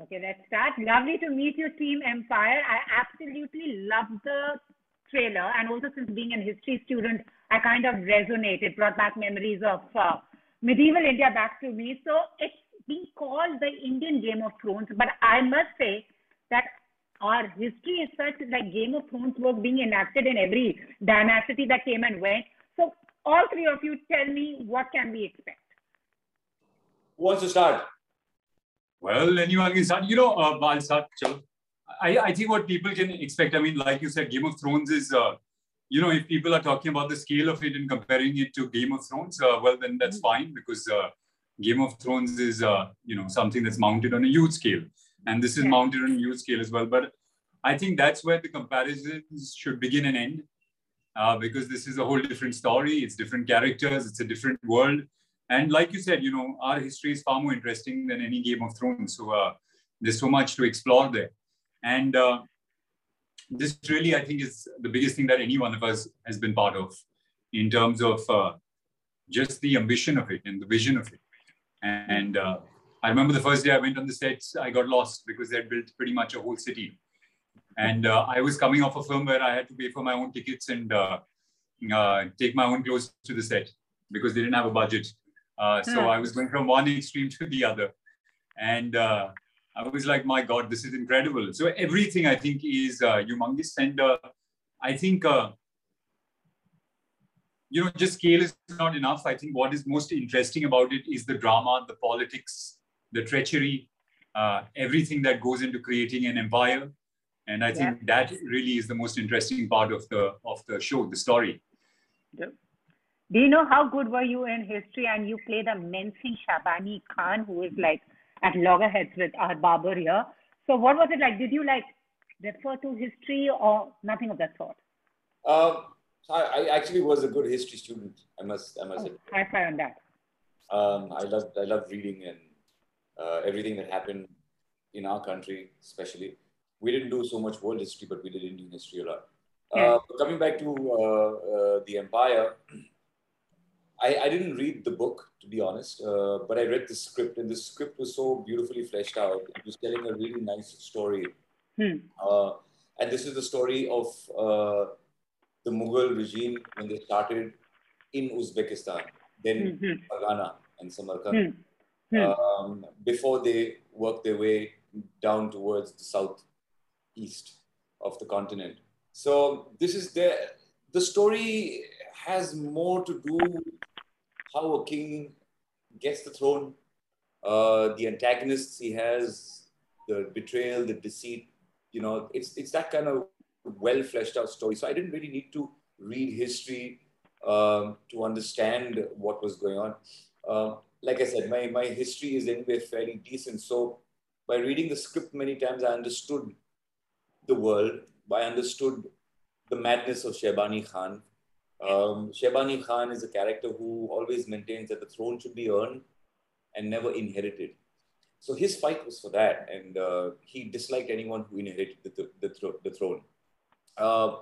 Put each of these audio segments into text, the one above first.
Okay, let's start. Lovely to meet you, Team Empire. I absolutely love the trailer, and also since being a history student, I kind of resonated, brought back memories of uh, medieval India back to me. So it's being called the Indian Game of Thrones, but I must say that our history is such that Game of Thrones was being enacted in every dynasty that came and went. So all three of you tell me what can we expect? Who wants to start? Well, anyone can start. You know, uh, I'll start. I, I think what people can expect, I mean, like you said, Game of Thrones is, uh, you know, if people are talking about the scale of it and comparing it to Game of Thrones, uh, well, then that's mm-hmm. fine because uh, Game of Thrones is, uh, you know, something that's mounted on a huge scale. And this is yeah. mounted on a huge scale as well. But I think that's where the comparisons should begin and end uh, because this is a whole different story. It's different characters. It's a different world. And like you said, you know, our history is far more interesting than any Game of Thrones. So uh, there's so much to explore there. And uh, this really, I think, is the biggest thing that any one of us has been part of in terms of uh, just the ambition of it and the vision of it. And uh, I remember the first day I went on the sets, I got lost because they'd built pretty much a whole city. And uh, I was coming off a film where I had to pay for my own tickets and uh, take my own clothes to the set because they didn't have a budget. Uh, so hmm. I was going from one extreme to the other. And uh, I was like, my God, this is incredible. So everything I think is uh, humongous. And uh, I think, uh, you know, just scale is not enough. I think what is most interesting about it is the drama, the politics, the treachery, uh, everything that goes into creating an empire. And I think yeah. that really is the most interesting part of the of the show, the story. Yep. Do you know how good were you in history and you played a Mensing Shaybani Khan who is like at loggerheads with our barber here. So what was it like? Did you like refer to history or nothing of that sort? Um, I, I, actually was a good history student. I must I must oh, say. High five on that. Um, I love I love reading and uh, everything that happened in our country, especially. We didn't do so much world history, but we did Indian history a lot. Yeah. Uh, coming back to uh, uh the empire, I, I didn't read the book to be honest, uh, but I read the script, and the script was so beautifully fleshed out. It was telling a really nice story. Hmm. Uh, and this is the story of uh, the Mughal regime when they started in Uzbekistan, then mm-hmm. and Samarkand, hmm. Hmm. um, before they worked their way down towards the southeast of the continent. So this is the the story has more to do how a king gets the throne, uh, the antagonists he has, the betrayal, the deceit. You know, it's it's that kind of well fleshed out story. So I didn't really need to read history um, to understand what was going on. Uh, like I said, my, my history is anyway fairly decent. So by reading the script many times, I understood the world. I understood the madness of Shaybani Khan. Um, Shaybani Khan is a character who always maintains that the throne should be earned and never inherited. So his fight was for that, and uh, he disliked anyone who inherited the, the, the throne. Uh,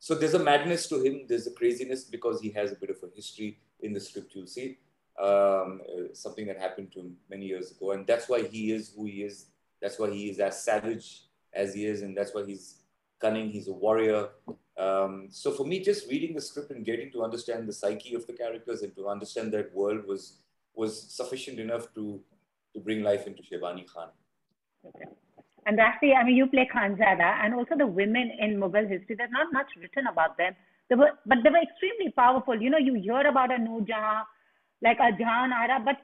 so there's a madness to him, there's a craziness because he has a bit of a history in the script, you'll see. Um, uh, something that happened to him many years ago, and that's why he is who he is. That's why he is as savage as he is, and that's why he's cunning. He's a warrior. Um, so for me, just reading the script and getting to understand the psyche of the characters and to understand that world was was sufficient enough to to bring life into Shaybani Khan. Okay. And Drashti, I mean, you play Khanzada, and also the women in Mughal history. There's not much written about them. They were, but they were extremely powerful. You know, you hear about a Noor like a Jahan Ara, but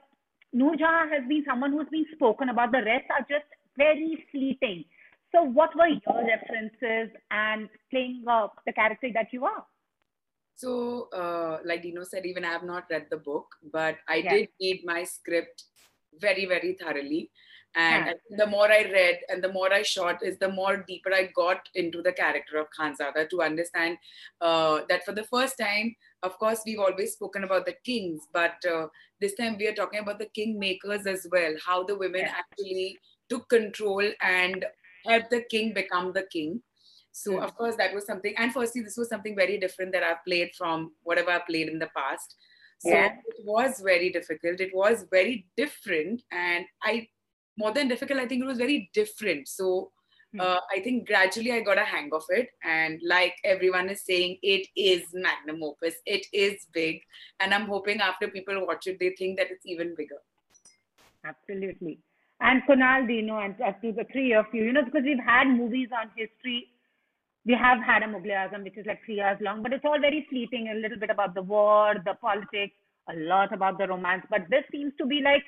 Noor has been someone who's been spoken about. The rest are just very fleeting. So, what were your references and playing uh, the character that you are? So, uh, like Dino said, even I have not read the book, but I yeah. did read my script very, very thoroughly. And yeah. the more I read and the more I shot, is the more deeper I got into the character of Khanzada to understand uh, that for the first time, of course, we've always spoken about the kings, but uh, this time we are talking about the kingmakers as well, how the women yeah. actually took control and helped the king become the king. So of course that was something, and firstly, this was something very different that I've played from whatever I played in the past. So yeah. it was very difficult. It was very different. And I, more than difficult, I think it was very different. So hmm. uh, I think gradually I got a hang of it. And like everyone is saying, it is magnum opus. It is big. And I'm hoping after people watch it, they think that it's even bigger. Absolutely. And Kunal, you know, and to the three of you, you know, because we've had movies on history we have had a Mughal which is like three hours long, but it's all very fleeting, a little bit about the war, the politics, a lot about the romance. But this seems to be like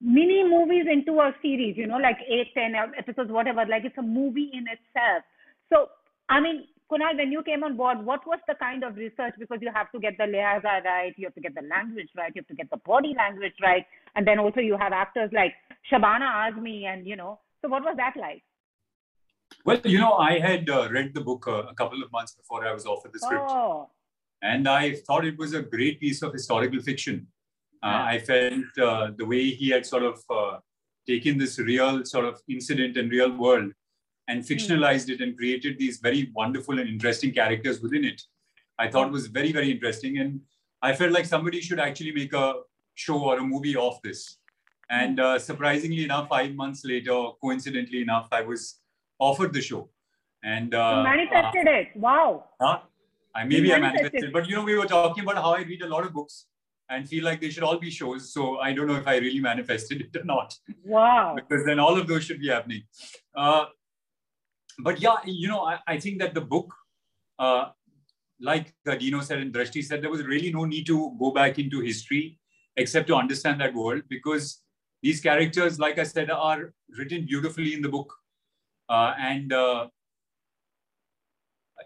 mini movies into a series, you know, like eight, ten episodes, whatever. Like it's a movie in itself. So, I mean, Kunal, when you came on board, what was the kind of research? Because you have to get the lihaza right, you have to get the language right, you have to get the body language right, and then also you have actors like Shabana Azmi, and you know. So, what was that like? Well, you know, I had uh, read the book uh, a couple of months before I was offered the script. Oh. And I thought it was a great piece of historical fiction. Uh, I felt uh, the way he had sort of uh, taken this real sort of incident and real world and hmm. fictionalized mm. it and created these very wonderful and interesting characters within it. I thought was very, very interesting. And I felt like somebody should actually make a show or a movie of this. And hmm. uh, surprisingly enough, five months later, coincidentally enough, I was offered the show. And uh, manifested uh, it. Wow. Huh? I maybe I manifested, it, but you know, we were talking about how I read a lot of books and feel like they should all be shows. So I don't know if I really manifested it or not. Wow. because then all of those should be happening. Uh, but yeah, you know, I, I think that the book, uh, like Dino said and Drashti said, there was really no need to go back into history except to understand that world because these characters, like I said, are written beautifully in the book. Uh, and uh,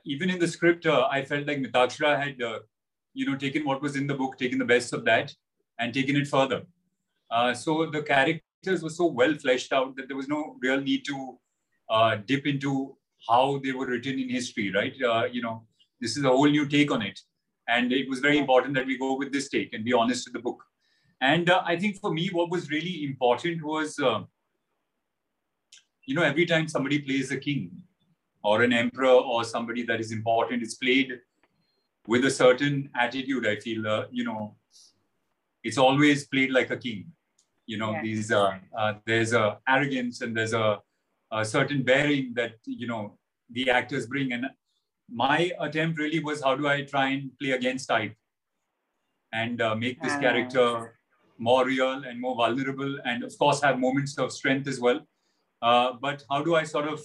even in the script, uh, I felt like Mitakshara had, you know, taken what was in the book, taken the best of that, and taken it further. so the characters were so well fleshed out that there was no real need to dip into how they were written in history, right? you know, this is a whole new take on it. And it was very important that we go with this take and be honest with the book. And uh, I think for me, what was really important was uh, you know, every time somebody plays a king or an emperor or somebody that is important, it's played with a certain attitude. I feel, uh, you know, it's always played like a king. You know, yeah. these uh, uh, there's a arrogance and there's a, a certain bearing that you know the actors bring. And my attempt really was how do I try and play against type and uh, make this character more real and more vulnerable, and of course have moments of strength as well. Uh, but how do I sort of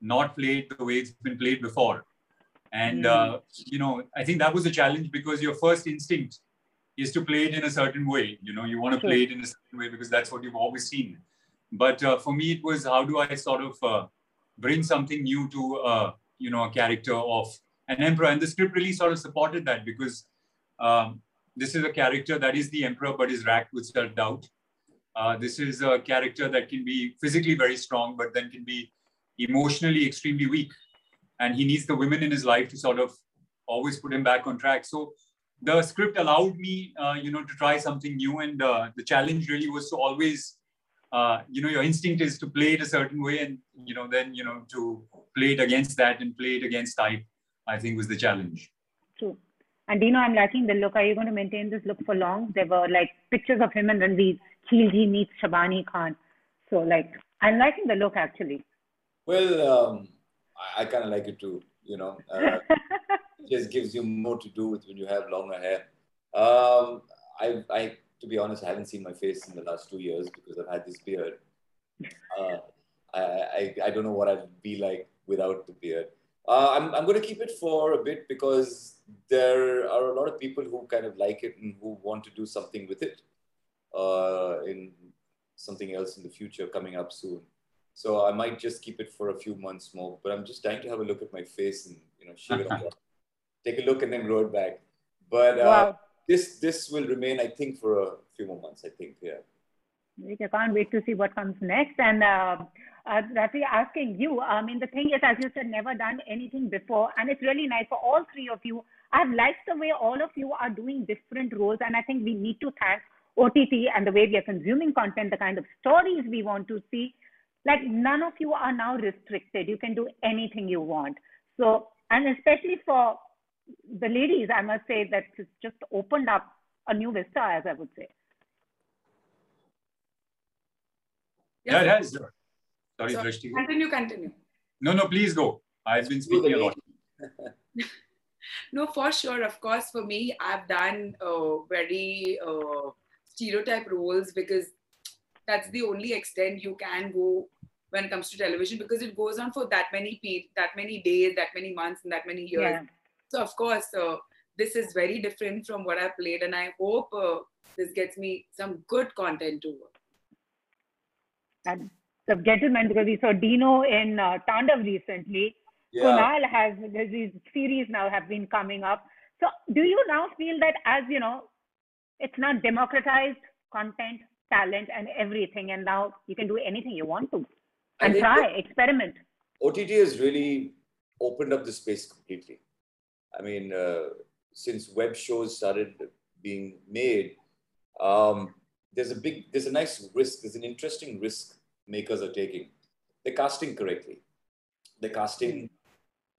not play it the way it's been played before? And, mm. uh, you know, I think that was a challenge because your first instinct is to play it in a certain way. You know, you want to play it in a certain way because that's what you've always seen. But uh, for me, it was how do I sort of uh, bring something new to, uh, you know, a character of an emperor? And the script really sort of supported that because um, this is a character that is the emperor but is racked with self doubt. Uh, this is a character that can be physically very strong, but then can be emotionally extremely weak. And he needs the women in his life to sort of always put him back on track. So the script allowed me, uh, you know, to try something new. And uh, the challenge really was to always, uh, you know, your instinct is to play it a certain way, and you know, then you know, to play it against that and play it against type. I think was the challenge. True. And you know, I'm liking the look. Are you going to maintain this look for long? There were like pictures of him and Ranveer Khilji meets Shaybani Khan. So like I'm liking the look actually. Well, um, I, I kind of like it too. You know, uh, it just gives you more to do with when you have longer hair. Um, I, I, to be honest, I haven't seen my face in the last two years because I've had this beard. Uh, I, I, I don't know what I'd be like without the beard. Uh, I'm, I'm going to keep it for a bit because there are a lot of people who kind of like it and who want to do something with it uh, in something else in the future coming up soon. So I might just keep it for a few months more. But I'm just dying to have a look at my face and you know shave it off, take a look and then grow it back. But uh, wow. This this will remain, I think, for a few more months. I think, yeah. I can't wait to see what comes next. And uh, uh, Rafi, asking you, I mean, the thing is, as you said, never done anything before. And it's really nice for all three of you. I've liked the way all of you are doing different roles. And I think we need to thank OTT and the way we are consuming content, the kind of stories we want to see, like none of you are now restricted. You can do anything you want. So, and especially for the ladies, I must say that it's just opened up a new vista, as I would say. Yeah, it has. Sorry, So, Drashti. Continue, continue. No, no, please go. I've been speaking a lot. No, for sure. Of course, for me, I've done uh, very uh, stereotype roles because that's the only extent you can go when it comes to television because it goes on for that many pe- that many days, that many months, and that many years. Yeah. So of course, uh, this is very different from what I played, and I hope uh, this gets me some good content to work. And the gentleman, because we saw Dino in uh, Tandav recently. Yeah. Kunal has these series now have been coming up. So do you now feel that as you know, it's now democratized content, talent, and everything, and now you can do anything you want to I and try, that experiment. OTT has really opened up the space completely. I mean, uh, since web shows started being made, um, there's a big, there's a nice risk, there's an interesting risk makers are taking. They're casting correctly. They're casting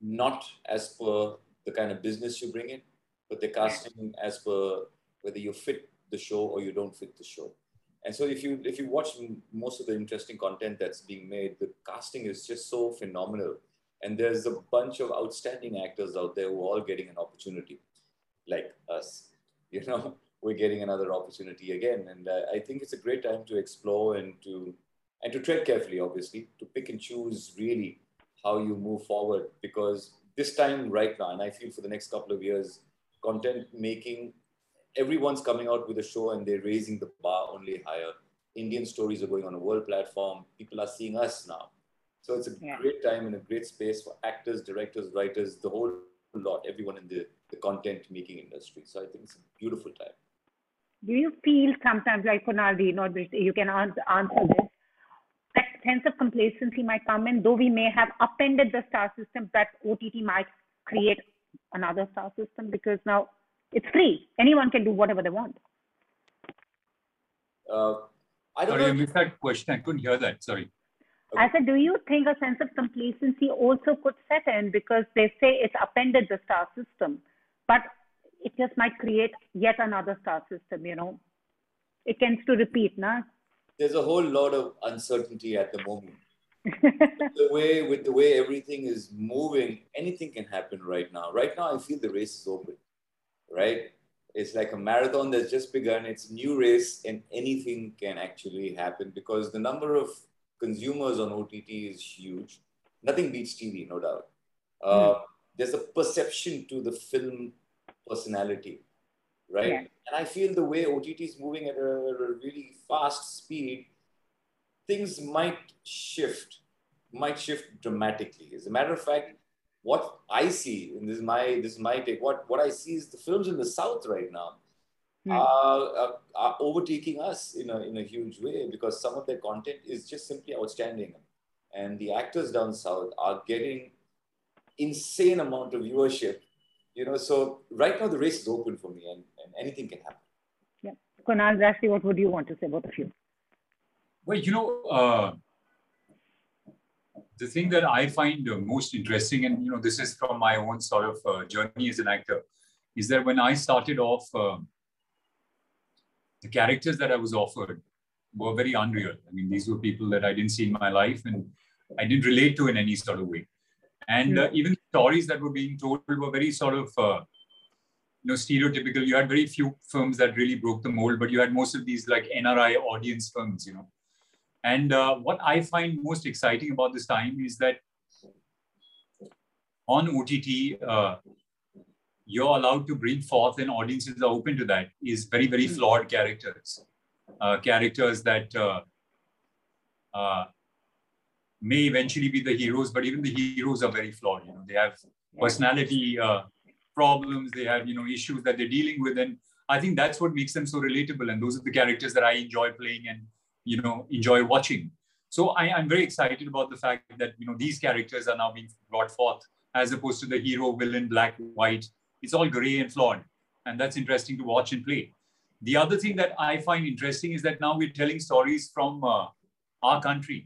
not as per the kind of business you bring in, but they're casting as per whether you fit the show or you don't fit the show. And so if you if you watch m- most of the interesting content that's being made, the casting is just so phenomenal. And there's a bunch of outstanding actors out there who are all getting an opportunity, like us. You know, we're getting another opportunity again, and uh, I think it's a great time to explore and to and to tread carefully, obviously, to pick and choose really how you move forward. Because this time, right now, and I feel for the next couple of years, content making everyone's coming out with a show and they're raising the bar only higher. Indian stories are going on a world platform. People are seeing us now. So it's a Yeah. great time and a great space for actors, directors, writers, the whole lot, everyone in the, the content making industry. So I think it's a beautiful time. Do you feel sometimes, like Kunal, you know, this- you can answer, answer this, that sense of complacency might come in, though we may have upended the star system, that OTT might create another star system because now it's free. Anyone can do whatever they want. Uh, I don't Sorry, I missed that question. I couldn't hear that. Sorry. I said, do you think a sense of complacency also could set in because they say it's upended the star system, but it just might create yet another star system, you know? It tends to repeat, na? There's a whole lot of uncertainty at the moment. the way with the way everything is moving, anything can happen right now. Right now, I feel the race is open. Right? It's like a marathon that's just begun. It's a new race, and anything can actually happen because the number of consumers on OTT is huge. Nothing beats TV, no doubt. Uh, There's a perception to the film personality, right? Yeah. And I feel the way OTT is moving at a, at a really fast speed, things might shift, might shift dramatically. As a matter of fact, what I see, and this is my this is my take, what, what I see is the films in the South right now Hmm. are, are, are overtaking us in a, in a huge way because some of their content is just simply outstanding. And the actors down south are getting insane amount of viewership. You know, so right now the race is open for me and, and anything can happen. Yeah. Kunal, Drashti, what would you want to say, both of you? Well, you know, uh, the thing that I find uh, most interesting, and you know, this is from my own sort of uh, journey as an actor, is that when I started off, uh, the characters that I was offered were very unreal. I mean, these were people that I didn't see in my life, and I didn't relate to in any sort of way. And uh, even stories that were being told were very sort of, uh, you know, stereotypical. You had very few films that really broke the mold, but you had most of these like NRI audience films, you know. And uh, what I find most exciting about this time is that on OTT, uh, you're allowed to bring forth, and audiences are open to that, is very, very flawed characters. Uh, characters that uh, uh, may eventually be the heroes, but even the heroes are very flawed. You know, they have personality uh, problems, they have, you know, issues that they're dealing with. And I think that's what makes them so relatable. And those are the characters that I enjoy playing and you know enjoy watching so I, i'm very excited about the fact that you know these characters are now being brought forth as opposed to the hero villain black white it's all gray and flawed and that's interesting to watch and play. The other thing that i find interesting is that now we're telling stories from uh, our country.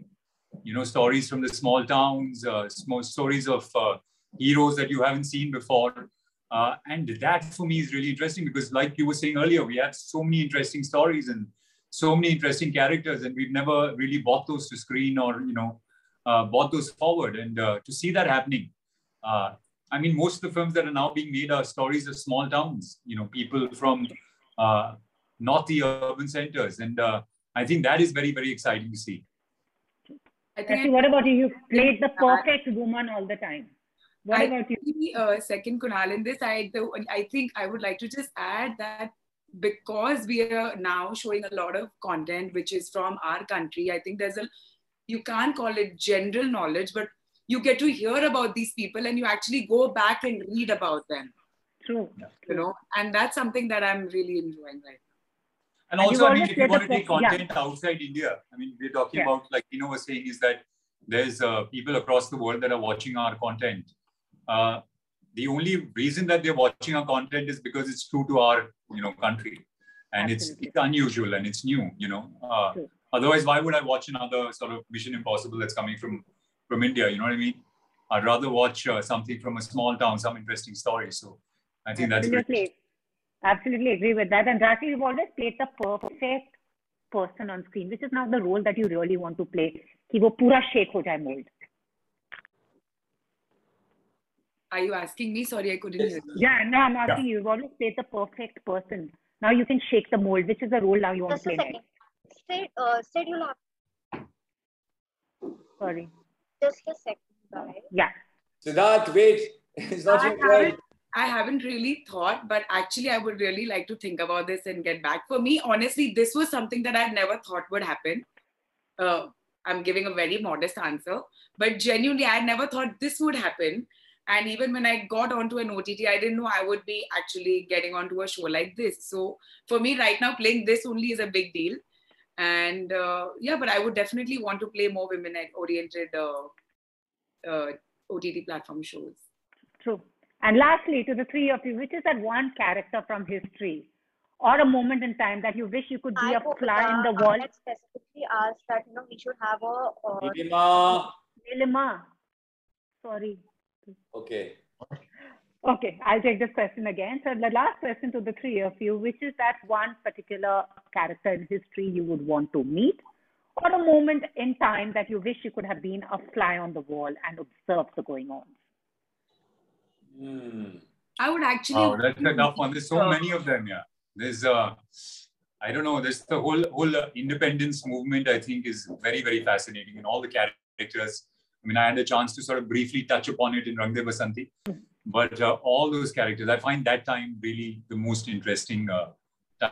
You know stories from the small towns uh, small stories of uh, heroes that you haven't seen before. Uh, and that for me is really interesting because, like you were saying earlier, we have so many interesting stories and so many interesting characters, and we've never really brought those to screen or you know uh, brought those forward. And uh, to see that happening, I mean, most of the films that are now being made are stories of small towns. You know, people from uh, not the urban centers, and uh, I think that is very very exciting to see. I think Actually, what about you? You played the perfect woman all the time. What I about you? Uh, second Kunal in this, I the, I think I would like to just add that because we are now showing a lot of content which is from our country, I think there's a you can't call it general knowledge, but you get to hear about these people and you actually go back and read about them. True. You know, and that's something that I'm really enjoying right now. And also, I mean, if you want to take content yeah. outside India, I mean, we're talking yeah. about, like you Dino was saying, is that there's uh, people across the world that are watching our content uh, the only reason that they're watching our content is because it's true to our you know country and it's, it's unusual and it's new you know uh, otherwise why would i watch another sort of mission impossible that's coming from from india you know what i mean i'd rather watch uh, something from a small town some interesting story so i think absolutely. that's absolutely agree with that and Rashi, you've always played the perfect person on screen which is now the role that you really want to play कि वो पूरा shake हो जाए mold are you asking me? Sorry, I couldn't hear you. Yeah, no, I'm asking yeah. you. You've always played the perfect person. Now you can shake the mold. Which is the role now you want Just to play next? Say, uh, say you have. Sorry. Just a second, guys. Yeah. Siddharth, wait. It's not I your turn. I haven't really thought, but actually, I would really like to think about this and get back. For me, honestly, this was something that I never thought would happen. Uh, I'm giving a very modest answer, but genuinely, I never thought this would happen. And even when I got onto an OTT, I didn't know I would be actually getting onto a show like this. So for me, right now, playing this only is a big deal. And uh, yeah, but I would definitely want to play more women oriented uh, uh, OTT platform shows. True. And lastly, to the three of you, which is that one character from history or a moment in time that you wish you could be I a fly in the wall? I specifically asked that you know we should have a. Uh, Nilima. Nilima. Sorry. Okay. Okay, I'll take this question again. So the last question to the three of you, which is that one particular character in history you would want to meet, or a moment in time that you wish you could have been a fly on the wall and observed the going on? Hmm. I would actually. Oh, that's enough one. There's so many of them. Yeah. There's uh, I don't know. There's the whole whole independence movement. I think is very very fascinating, and all the characters I mean, I had a chance to sort of briefly touch upon it in Rang De Basanti, but uh, all those characters, I find that time really the most interesting uh,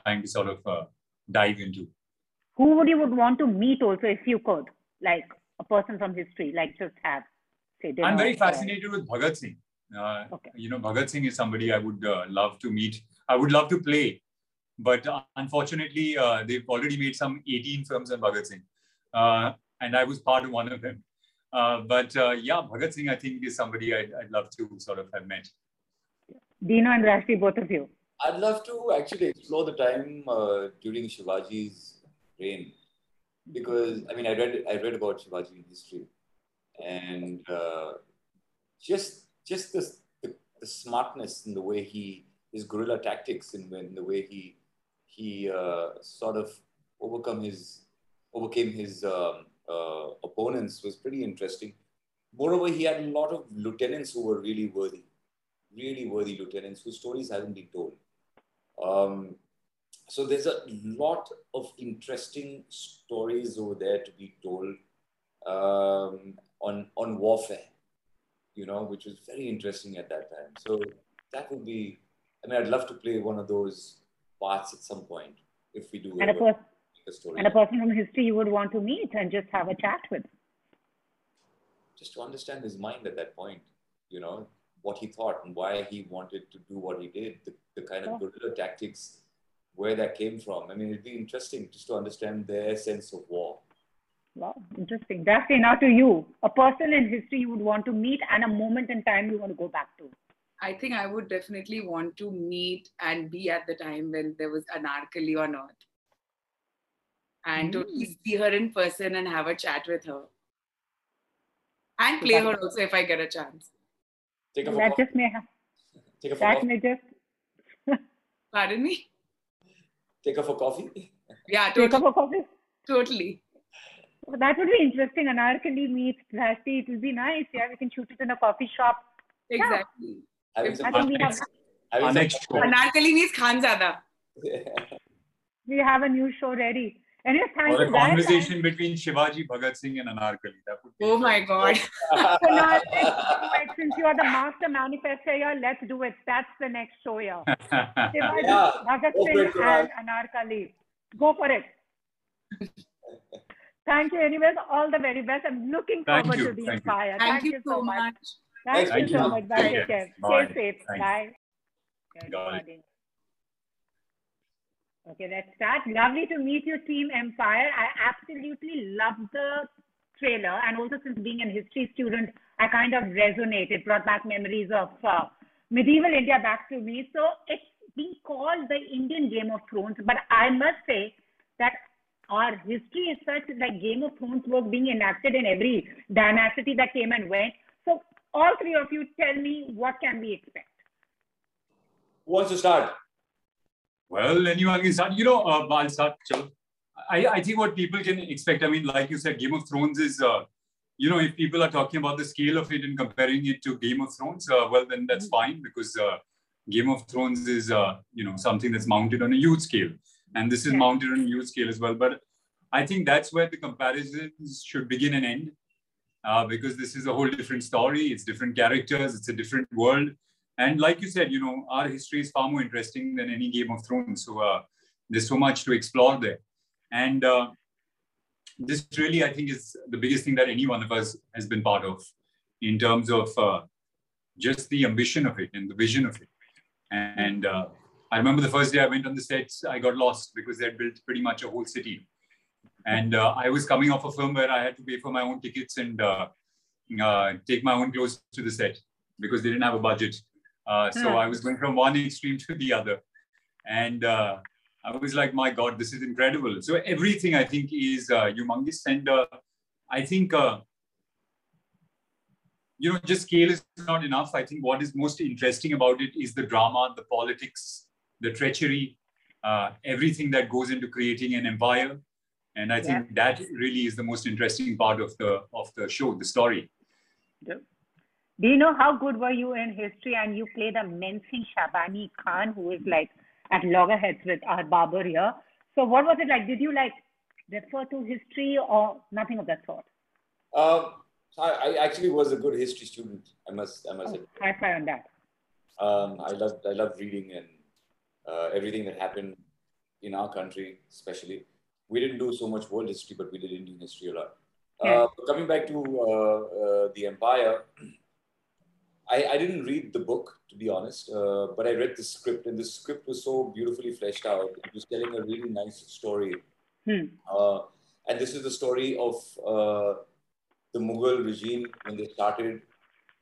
time to sort of uh, dive into. Who would you would want to meet also if you could, like a person from history, like just have say. I'm very fascinated with Bhagat Singh. Uh, okay. You know, Bhagat Singh is somebody I would uh, love to meet. I would love to play, but uh, unfortunately, they've already made some 18 films on Bhagat Singh, and I was part of one of them. Uh, but uh, yeah, Bhagat Singh, I think, is somebody I'd, I'd, love to sort of have met. Dino and Drashti, both of you. I'd love to actually explore the time uh, during Shivaji's reign, because I mean, I read I read about Shivaji in history, and uh, just just the, the, the smartness in the way he his guerrilla tactics and in, in the way he he uh, sort of overcome his overcame his um, uh, opponents was pretty interesting. Moreover, he had a lot of lieutenants who were really worthy, really worthy lieutenants whose stories haven't been told. Um, so there's a lot of interesting stories over there to be told um, on on warfare, you know, which was very interesting at that time. So that would be. I mean, I'd love to play one of those parts at some point if we do. And of course, story. And a person from history you would want to meet and just have a chat with. Just to understand his mind at that point, you know, what he thought and why he wanted to do what he did, the, the kind of guerrilla tactics, where that came from. I mean, it'd be interesting just to understand their sense of war. Wow, interesting. Daphne, now to you. A person in history you would want to meet and a moment in time you want to go back to. I think I would definitely want to meet and be at the time when there was Anarkali on earth and mm. to see her in person and have a chat with her. And play her also if I get a chance. Take a that just may have Take her for That coffee. may just Pardon me? Take her for coffee. Yeah, take totally. up a coffee. totally. That would be interesting. Anarkali meets Drashti. It will be nice. Yeah, we can shoot it in a coffee shop. Exactly. Having I some, think we have Our next show. Anarkali means Khanzada. we have a new show ready. Anyway, thank Or you a guys. conversation between Shivaji, Bhagat Singh, and Anarkali. That would be Oh my God. So now let's do it. Since you are the master manifestor here, let's do it. That's the next show here. Shivaji, Yeah, Bhagat go for Singh it, Kunal. and Anarkali. Go for it. Thank you. Anyways, all the very best. I'm looking Thank forward you. to the Thank you. Inspire. Thank you so much. Thank, Thank you so much. Bye. Take Take care. care. Bye. Stay safe. Thanks. Bye. Good Got it. morning. Okay, let's start. Lovely to meet you, Team Empire. I absolutely love the trailer, and also since being a history student, I kind of resonated, brought back memories of uh, medieval India back to me. So it's being called the Indian Game of Thrones, but I must say that our history is such like Game of Thrones was being enacted in every dynasty that came and went. So all three of you tell me what can we expect? Who wants to start? Well, anyone can start. You know, uh, I'll start. I, I think what people can expect, I mean, like you said, Game of Thrones is, uh, you know, if people are talking about the scale of it and comparing it to Game of Thrones, uh, well, then that's fine because uh, Game of Thrones is, uh, you know, something that's mounted on a huge scale. And this is mounted on a huge scale as well. But I think that's where the comparisons should begin and end uh, because this is a whole different story. It's different characters. It's a different world. And like you said, you know, our history is far more interesting than any Game of Thrones. So uh, there's so much to explore there. And uh, this really, I think, is the biggest thing that any one of us has been part of in terms of uh, just the ambition of it and the vision of it. And uh, I remember the first day I went on the sets, I got lost because they had built pretty much a whole city. And uh, I was coming off a film where I had to pay for my own tickets and uh, take my own clothes to the set because they didn't have a budget. Uh, so Hmm. I was going from one extreme to the other. And uh, I was like, my God, this is incredible. So everything I think is uh, humongous. And uh, I think, uh, you know, just scale is not enough. I think what is most interesting about it is the drama, the politics, the treachery, uh, everything that goes into creating an empire. And I think that really is the most interesting part of the of the show, the story. Do you know how good were you in history and you played a mincing Shaybani Khan who is like at loggerheads with our barber here. So what was it like? Did you like refer to history or nothing of that sort? Um, so I, I actually was a good history student. I must, I must Oh, admit. high five on that. Um, I loved, I loved reading and uh, everything that happened in our country, especially. We didn't do so much world history, but we did Indian history a lot. Yeah. Uh, coming back to uh, uh, the Empire, I, I didn't read the book to be honest, uh, but I read the script, and the script was so beautifully fleshed out. It was telling a really nice story. Hmm. Uh, and this is the story of uh, the Mughal regime when they started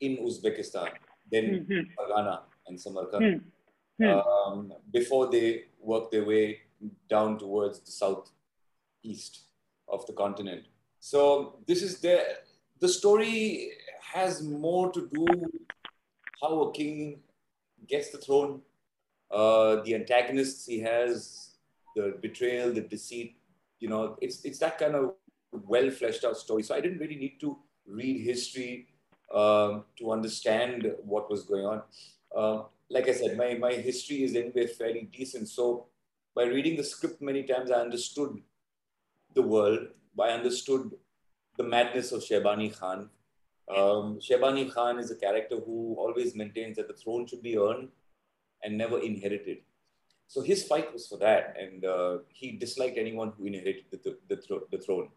in Uzbekistan, then. Fergana and Samarkand, Hmm. Hmm. um, before they worked their way down towards the southeast of the continent. So this is the the story has more to do how a king gets the throne, uh, the antagonists he has, the betrayal, the deceit. You know, it's it's that kind of well fleshed out story. So I didn't really need to read history um, to understand what was going on. Uh, like I said, my, my history is anyway fairly decent. So by reading the script many times, I understood the world. I understood the madness of Shaybani Khan. Um, Shaybani Khan is a character who always maintains that the throne should be earned and never inherited. So his fight was for that, and uh, he disliked anyone who inherited the, the, the, thro- the throne.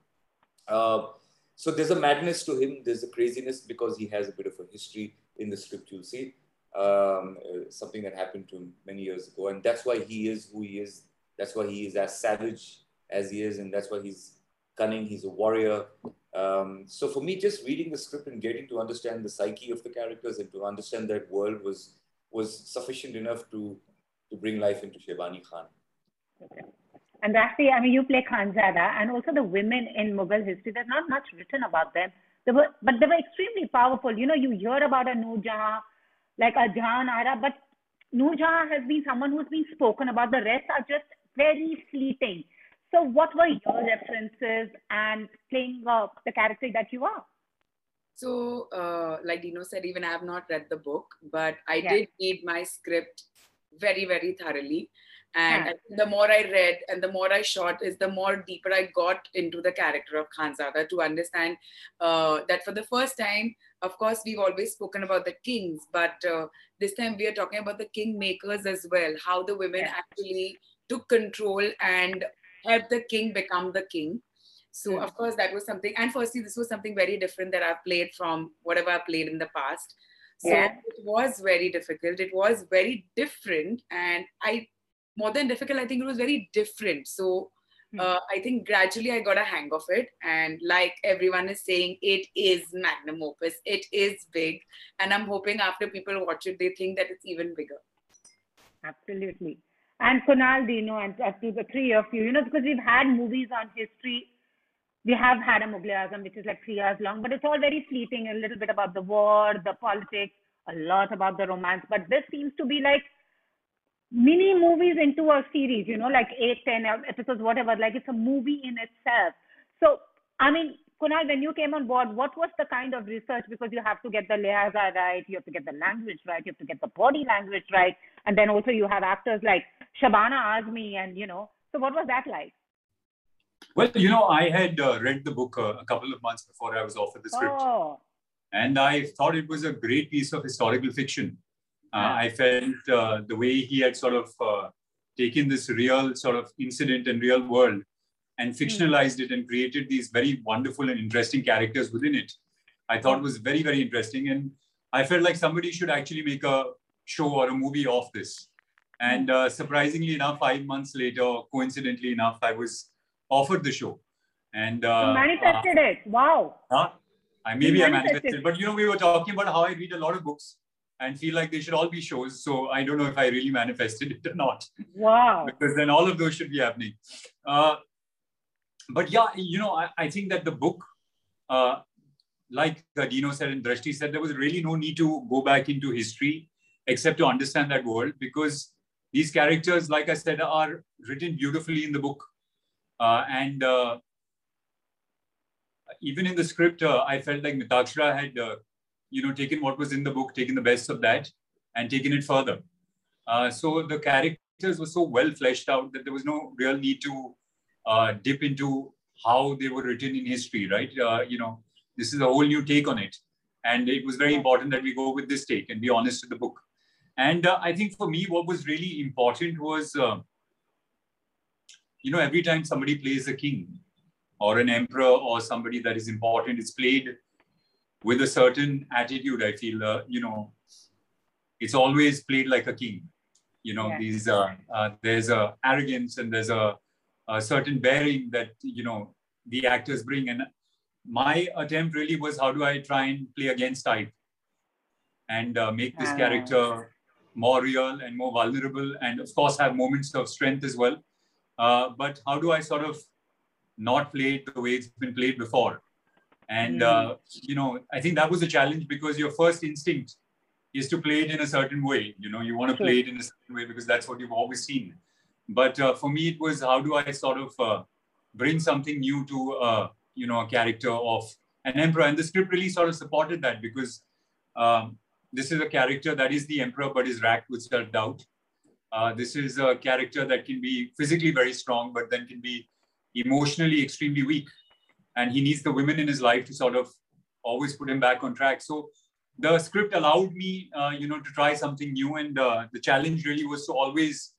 Uh, so there's a madness to him. There's a craziness because he has a bit of a history in the script. You'll see um, uh, something that happened to him many years ago, and that's why he is who he is. That's why he is as savage as he is, and that's why he's cunning. He's a warrior. Um, so for me, just reading the script and getting to understand the psyche of the characters and to understand that world was was sufficient enough to to bring life into Shaybani Khan. Okay. And the, I mean, you play Khanzada, and also the women in Mughal history, there's not much written about them. They were, but they were extremely powerful. You know, you hear about a Noor like a Jahan Ara, but Noor has been someone who's been spoken about. The rest are just very fleeting. So, what were your references and playing uh, the character that you are? So, uh, like Dino said, even I have not read the book, but I Yeah. did read my script very, very thoroughly. And think the more I read and the more I shot, is the more deeper I got into the character of Khanzada to understand uh, that for the first time, of course, we've always spoken about the kings, but uh, this time we are talking about the kingmakers as well, how the women Yeah. actually took control and helped the king become the king. So Hmm. of course that was something, and firstly, this was something very different that I've played from whatever I played in the past. So Yeah. it was very difficult. It was very different, and I more than difficult, I think it was very different. So Hmm. uh, I think gradually I got a hang of it, and like everyone is saying, it is magnum opus. It is big, and I'm hoping after people watch it, they think that it's even bigger. Absolutely. And Kunal, Dino, and to the three of you, you know, because we've had movies on history. We have had a Mughal Azam, which is like three hours long, but it's all very fleeting, a little bit about the war, the politics, a lot about the romance. But this seems to be like mini movies into a series, you know, like eight, ten episodes, whatever. Like it's a movie in itself. So, I mean, Kunal, when you came on board, what was the kind of research? Because you have to get the lihaza right, you have to get the language right, you have to get the body language right, and then also you have actors like Shabana Azmi, and you know. So, what was that like? Well, you know, I had uh, read the book uh, a couple of months before I was offered the script, Oh, and I thought it was a great piece of historical fiction. Uh, Yeah. I felt uh, the way he had sort of uh, taken this real sort of incident and real world and fictionalized it and created these very wonderful and interesting characters within it. I thought was very, very interesting. And I felt like somebody should actually make a show or a movie of this. And uh, surprisingly enough, five months later, coincidentally enough, I was offered the show. And you uh, manifested it. Wow. Huh? I maybe You I manifested. manifested, but you know, we were talking about how I read a lot of books and feel like they should all be shows. So I don't know if I really manifested it or not, Wow. because then all of those should be happening. Uh, but yeah, you know, I, I think that the book, uh, like uh, Dino said and Drashti said, there was really no need to go back into history except to understand that world because these characters, like I said, are written beautifully in the book. Uh, and uh, even in the script, uh, I felt like Mitakshara had, uh, you know, taken what was in the book, taken the best of that, and taken it further. Uh, so the characters were so well fleshed out that there was no real need to uh, dip into how they were written in history, right? Uh, you know, this is a whole new take on it, and it was very important that we go with this take and be honest with the book. And uh, I think for me, what was really important was, uh, you know, every time somebody plays a king, or an emperor or somebody that is important it's played with a certain attitude i feel uh, you know it's always played like a king you know Yeah. these uh, uh, there's a arrogance and there's a, a certain bearing that you know the actors bring and my attempt really was how do i try and play against type and uh, make this Ah. character more real and more vulnerable and of course have moments of strength as well uh, but how do i sort of not play it the way it's been played before. And, uh, you know, I think that was a challenge because your first instinct is to play it in a certain way. You know, you want to play it in a certain way because that's what you've always seen. But uh, for me, it was how do I sort of uh, bring something new to, uh, you know, a character of an emperor? And the script really sort of supported that because um, this is a character that is the emperor but is racked with self doubt. Uh, this is a character that can be physically very strong, but then can be emotionally extremely weak and he needs the women in his life to sort of always put him back on track so the script allowed me uh, you know to try something new and uh, the challenge really was to always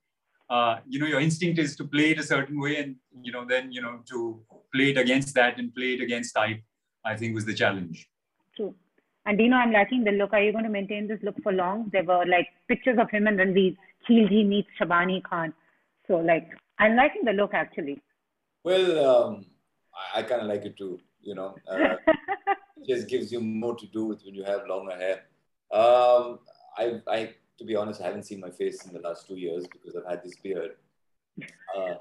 uh, you know your instinct is to play it a certain way and you know then you know to play it against that and play it against type i think was the challenge True. And Dino, I'm liking the look. Are you going to maintain this look for long? There were like pictures of him and Ranveer. Khilji meets Shaybani Khan. So like, I'm liking the look actually. Well, um, I, I kind of like it too. You know, uh, it just gives you more to do with when you have longer hair. Um, I, I, to be honest, I haven't seen my face in the last two years because I've had this beard. Uh,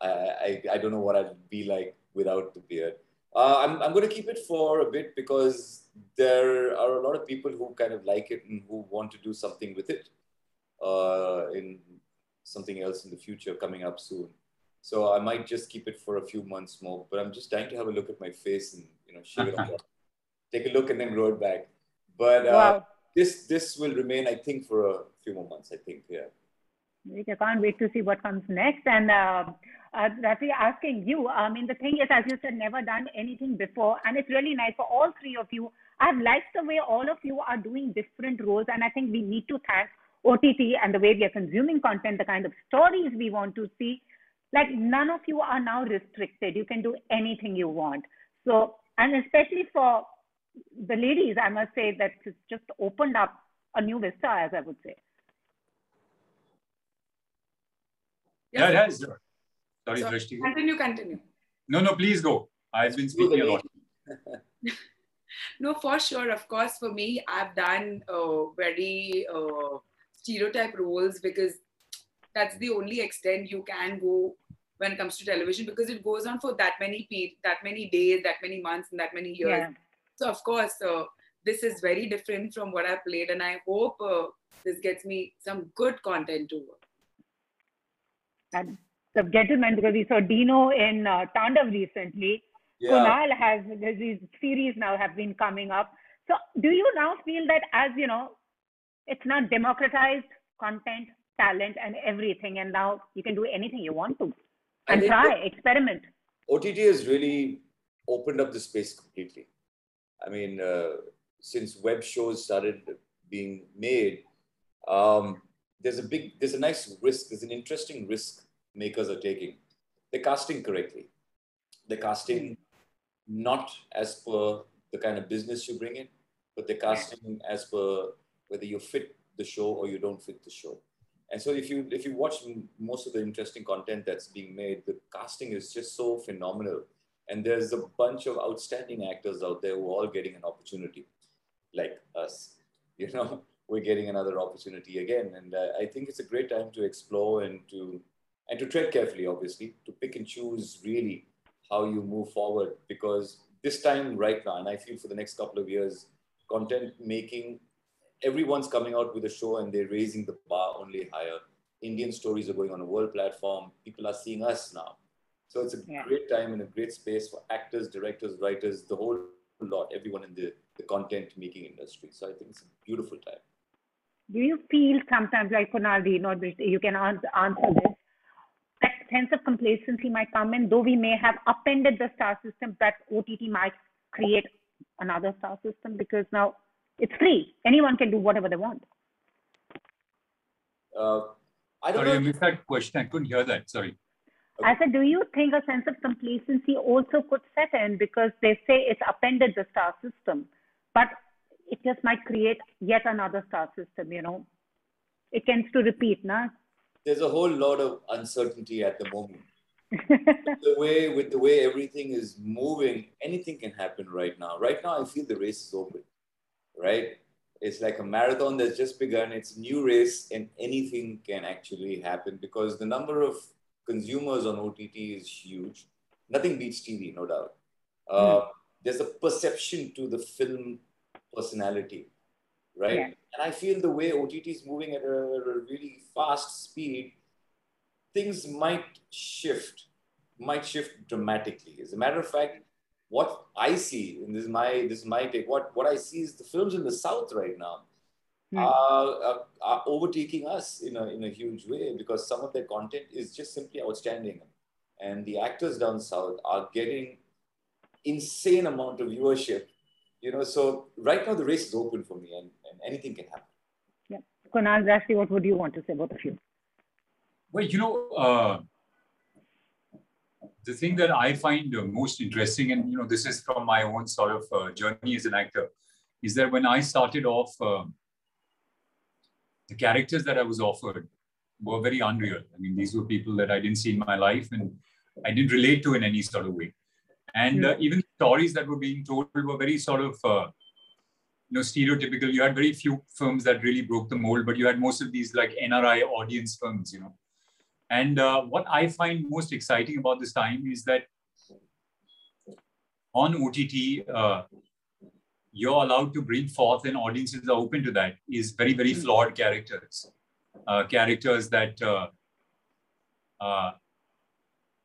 I, I, I don't know what I'd be like without the beard. Uh, I'm, I'm going to keep it for a bit because there are a lot of people who kind of like it and who want to do something with it. uh, in something else in the future coming up soon. So I might just keep it for a few months more. But I'm just dying to have a look at my face and you know shave it off, take a look and then grow it back. But uh, Wow. this this will remain, I think, for a few more months. I think, yeah. I can't wait to see what comes next. And uh, uh, Rafi, asking you, I mean, the thing is, as you said, never done anything before. And it's really nice for all three of you. I've liked the way all of you are doing different roles. And I think we need to thank OTT and the way we are consuming content, the kind of stories we want to see. Like, none of you are now restricted. You can do anything you want. So, and especially for the ladies, I must say that it's just opened up a new vista, as I would say. Yeah, it has. Sorry, So, Drashti. Continue, continue. No, no, please go. I've been speaking a lot. No, for sure. Of course, for me, I've done uh, very uh, stereotype roles because that's the only extent you can go when it comes to television because it goes on for that many pe- that many days, that many months, and that many years. Yeah. So of course, uh, this is very different from what I played, and I hope uh, this gets me some good content to work. And the gentleman, because we saw Dino in uh, Tandav recently. Yeah. Kunal has these series now have been coming up. So, do you now feel that as you know, it's not democratized content, talent, and everything, and now you can do anything you want to and try, experiment. OTT has really opened up the space completely. I mean, uh, since web shows started being made, um, there's a big, there's a nice risk. There's an interesting risk makers are taking. They're casting correctly. They're casting not as per the kind of business you bring in, but they're casting as per whether you fit the show or you don't fit the show. And so if you if you watch most of the interesting content that's being made, the casting is just so phenomenal. And there's a bunch of outstanding actors out there who are all getting an opportunity, like us. You know, we're getting another opportunity again, and uh, I think it's a great time to explore and to and to tread carefully, obviously, to pick and choose really how you move forward. Because this time, right now, and I feel for the next couple of years, content making everyone's coming out with a show and they're raising the bar only higher. Indian stories are going on a world platform. People are seeing us now. So it's a Yeah. great time and a great space for actors, directors, writers, the whole lot, everyone in the, the content making industry. So I think it's a beautiful time. Do you feel sometimes, like Kunal, you know, you can answer this, sense of complacency might come in, though we may have upended the star system, that OTT might create another star system because now it's free. Anyone can do whatever they want. Uh, I don't Sorry, you know. missed that question. I couldn't hear that. Sorry. I said, do you think a sense of complacency also could set in because they say it's upended the star system, but it just might create yet another star system, you know? It tends to repeat, na? There's a whole lot of uncertainty at the moment. the way with the way everything is moving, anything can happen right now. Right now, I feel the race is open. Right? It's like a marathon that's just begun. It's a new race, and anything can actually happen because the number of consumers on OTT is huge. Nothing beats TV, no doubt. Uh, There's a perception to the film personality, right? Yeah. And I feel the way OTT is moving at a, really fast speed, things might shift, might shift dramatically. As a matter of fact, what I see, and this is my this is my take, what, what I see is the films in the South right now Hmm. are, are, are overtaking us in a, in a huge way because some of their content is just simply outstanding. And the actors down south are getting insane amount of viewership. You know, so right now the race is open for me and, and anything can happen. Yeah. Kunal, Drashti, what would you want to say, both of you? Well, you know, uh, the thing that I find uh, most interesting, and you know, this is from my own sort of uh, journey as an actor, is that when I started off, uh, the characters that I was offered were very unreal. I mean, these were people that I didn't see in my life, and I didn't relate to in any sort of way. And uh, even stories that were being told were very sort of, uh, you know, stereotypical. You had very few films that really broke the mold, but you had most of these like NRI audience films, you know. And uh, what I find most exciting about this time is that on OTT, uh, you're allowed to bring forth, and audiences are open to that, is very, very flawed characters. uh, characters that uh, uh,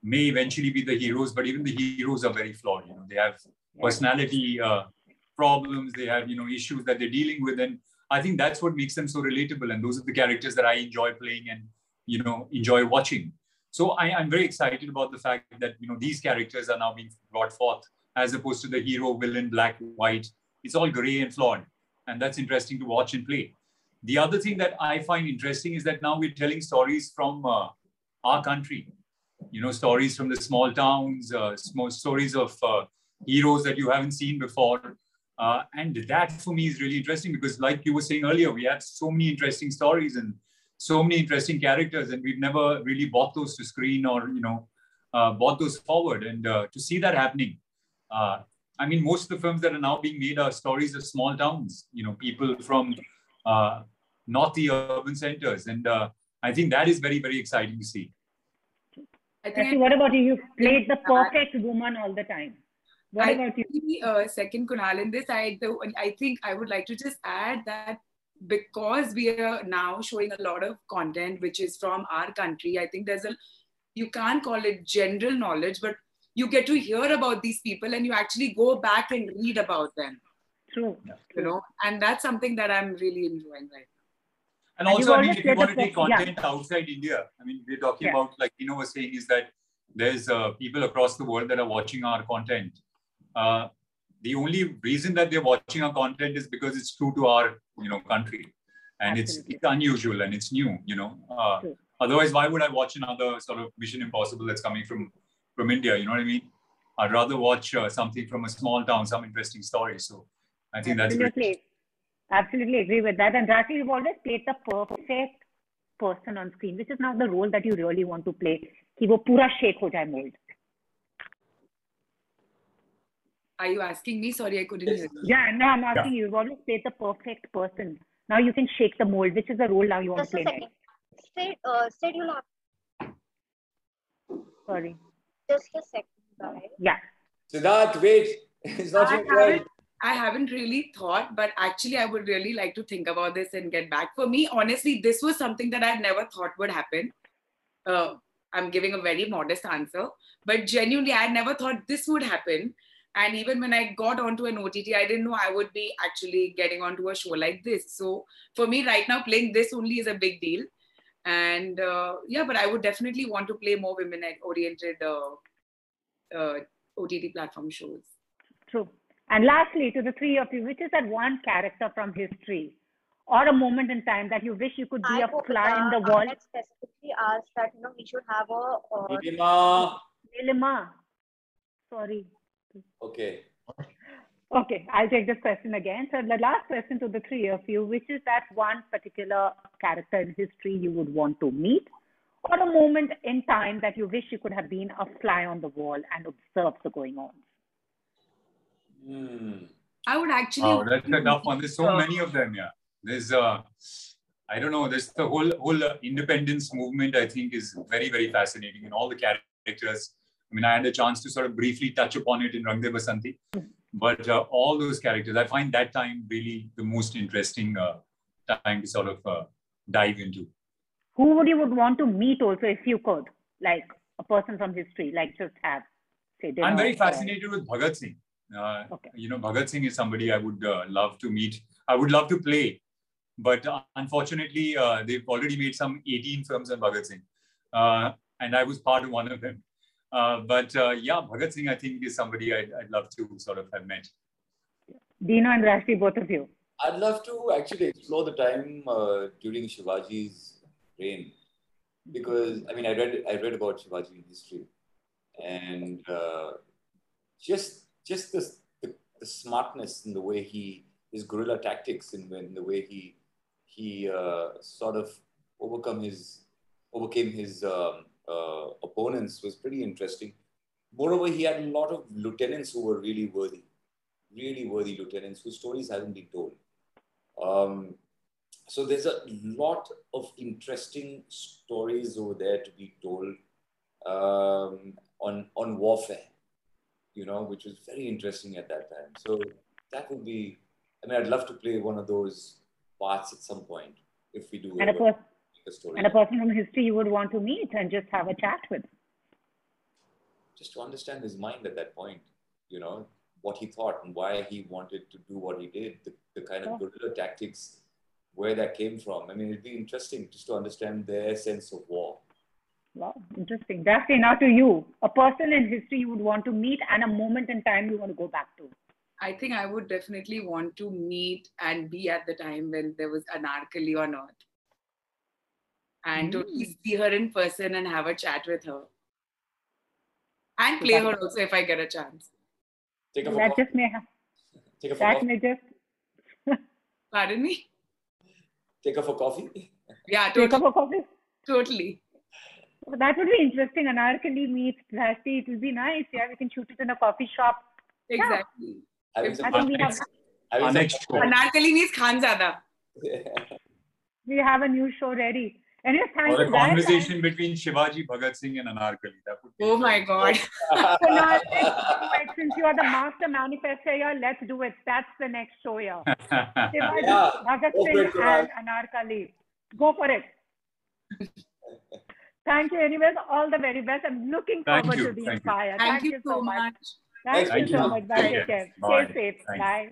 may eventually be the heroes, but even the heroes are very flawed. You know, they have personality uh, problems, they have you know issues that they're dealing with, and I think that's what makes them so relatable. And those are the characters that I enjoy playing and you know enjoy watching. So I, am very excited about the fact that you know these characters are now being brought forth as opposed to the hero, villain, black, white. It's all gray and flawed, and that's interesting to watch and play. The other thing that I find interesting is that now we're telling stories from uh, our country. You know, stories from the small towns, uh, small stories of uh, heroes that you haven't seen before. Uh, and that for me is really interesting because, like you were saying earlier, we have so many interesting stories and so many interesting characters, and we've never really brought those to screen or you know uh, brought those forward. And uh, to see that happening, uh, I mean, most of the films that are now being made are stories of small towns. You know, people from uh, not the urban centers, and uh, I think that is very very exciting to see. I think Actually, what about you? You played the perfect woman all the time. What I about you? Uh, second Kunal in this, I the, I think I would like to just add that because we are now showing a lot of content which is from our country i think there's a you can't call it general knowledge but you get to hear about these people and you actually go back and read about them true you know and that's something that i'm really enjoying right now and also i mean if you want to take content yeah. outside india i mean we're talking yeah. about like you know was saying is that there's uh, people across the world that are watching our content uh, the only reason that they're watching our content is because it's true to our you know country and it's it's unusual and it's new you know uh, otherwise why would i watch another sort of mission impossible that's coming from from india you know what i mean i'd rather watch uh, something from a small town some interesting story so i think absolutely. that's great absolutely agree with that and Rashi, you've always played the perfect person on screen which is now the role that you really want to play कि वो पूरा shake हो जाए mold are you asking me? Sorry, I couldn't hear you. Yeah, no, I'm asking yeah. you. You've always played the perfect person. Now you can shake the mold. Which is the role now you want Just to play next? Say, uh, say you laugh. Sorry. Just a second, guys. Yeah. Siddharth, wait. It's not I your turn. I haven't really thought, but actually, I would really like to think about this and get back. For me, honestly, this was something that I've never thought would happen. Uh, I'm giving a very modest answer, but genuinely, I never thought this would happen. And even when I got onto an OTT, I didn't know I would be actually getting onto a show like this. So for me, right now, playing this only is a big deal. And uh, yeah, but I would definitely want to play more women-oriented uh, uh, OTT platform shows. True. And lastly, to the three of you, which is that one character from history or a moment in time that you wish you could be I a fly in the wall? specifically asked that you know we should have a. Uh, Nilima. Nilima. Sorry. Okay. Okay, I'll take this question again. So the last question to the three of you, which is that one particular character in history you would want to meet, or a moment in time that you wish you could have been a fly on the wall and observed the going on? Hmm. I would actually. Oh, that's a tough one. There's so uh, many of them. Yeah, there's uh, I don't know. There's the whole whole independence movement. I think is very very fascinating, and all the characters I mean, I had a chance to sort of briefly touch upon it in Rang De Basanti, but uh, all those characters, I find that time really the most interesting uh, time to sort of uh, dive into. Who would you would want to meet also if you could, like a person from history, like just have say. I'm very fascinated with Bhagat Singh. Uh, okay. You know, Bhagat Singh is somebody I would uh, love to meet. I would love to play, but uh, unfortunately, they've already made some 18 films on Bhagat Singh, and I was part of one of them. Uh, but uh, yeah, Bhagat Singh, I think, is somebody I'd, I'd, love to sort of have met. Dino and Rashmi, both of you. I'd love to actually explore the time uh, during Shivaji's reign, because I mean, I read I read about Shivaji in history, and uh, just just the, the, the smartness in the way he his guerrilla tactics in, in the way he he uh, sort of overcome his overcame his um, uh, opponents was pretty interesting. Moreover, he had a lot of lieutenants who were really worthy, really worthy lieutenants whose stories haven't been told. Um, so there's a lot of interesting stories over there to be told um, on on warfare, you know, which was very interesting at that time. So that would be. I mean, I'd love to play one of those parts at some point if we do. And of course, the story. And a person from history you would want to meet and just have a chat with. Just to understand his mind at that point, you know, what he thought and why he wanted to do what he did, the, the kind of Yeah. guerrilla tactics, where that came from. I mean, it'd be interesting just to understand their sense of war. Wow, interesting. Daphne, now to you. A person in history you would want to meet and a moment in time you want to go back to. I think I would definitely want to meet and be at the time when there was Anarkali on Earth. And to hmm. see her in person and have a chat with her. And play her also if I get a chance. Take her for That just may have, Take her for that coffee. may just Pardon me? Take her for coffee. Yeah, take totally. up a coffee. totally. That would be interesting. Anarkali meets Drashti. It will be nice. Yeah, we can shoot it in a coffee shop. Exactly. Having If- I think we have having Our some next show. Anarkali means Khanzada. we have a new show ready. Anyway, thank Or a guys. conversation between Shivaji, Bhagat Singh, and Anarkali. That would be Oh my God. So now let's do it. Since you are the master manifester here, let's do it. That's the next show here. Shivaji, Yeah, Bhagat go for Singh it, and Anarkali. Go for it. Thank you. Anyways, all the very best. I'm looking Thank forward you. to the Thank you. Inspire. Thank you so much. Thank, Thank you so much. Bye. Take Take care. care. Bye. Stay safe. Thank. Bye.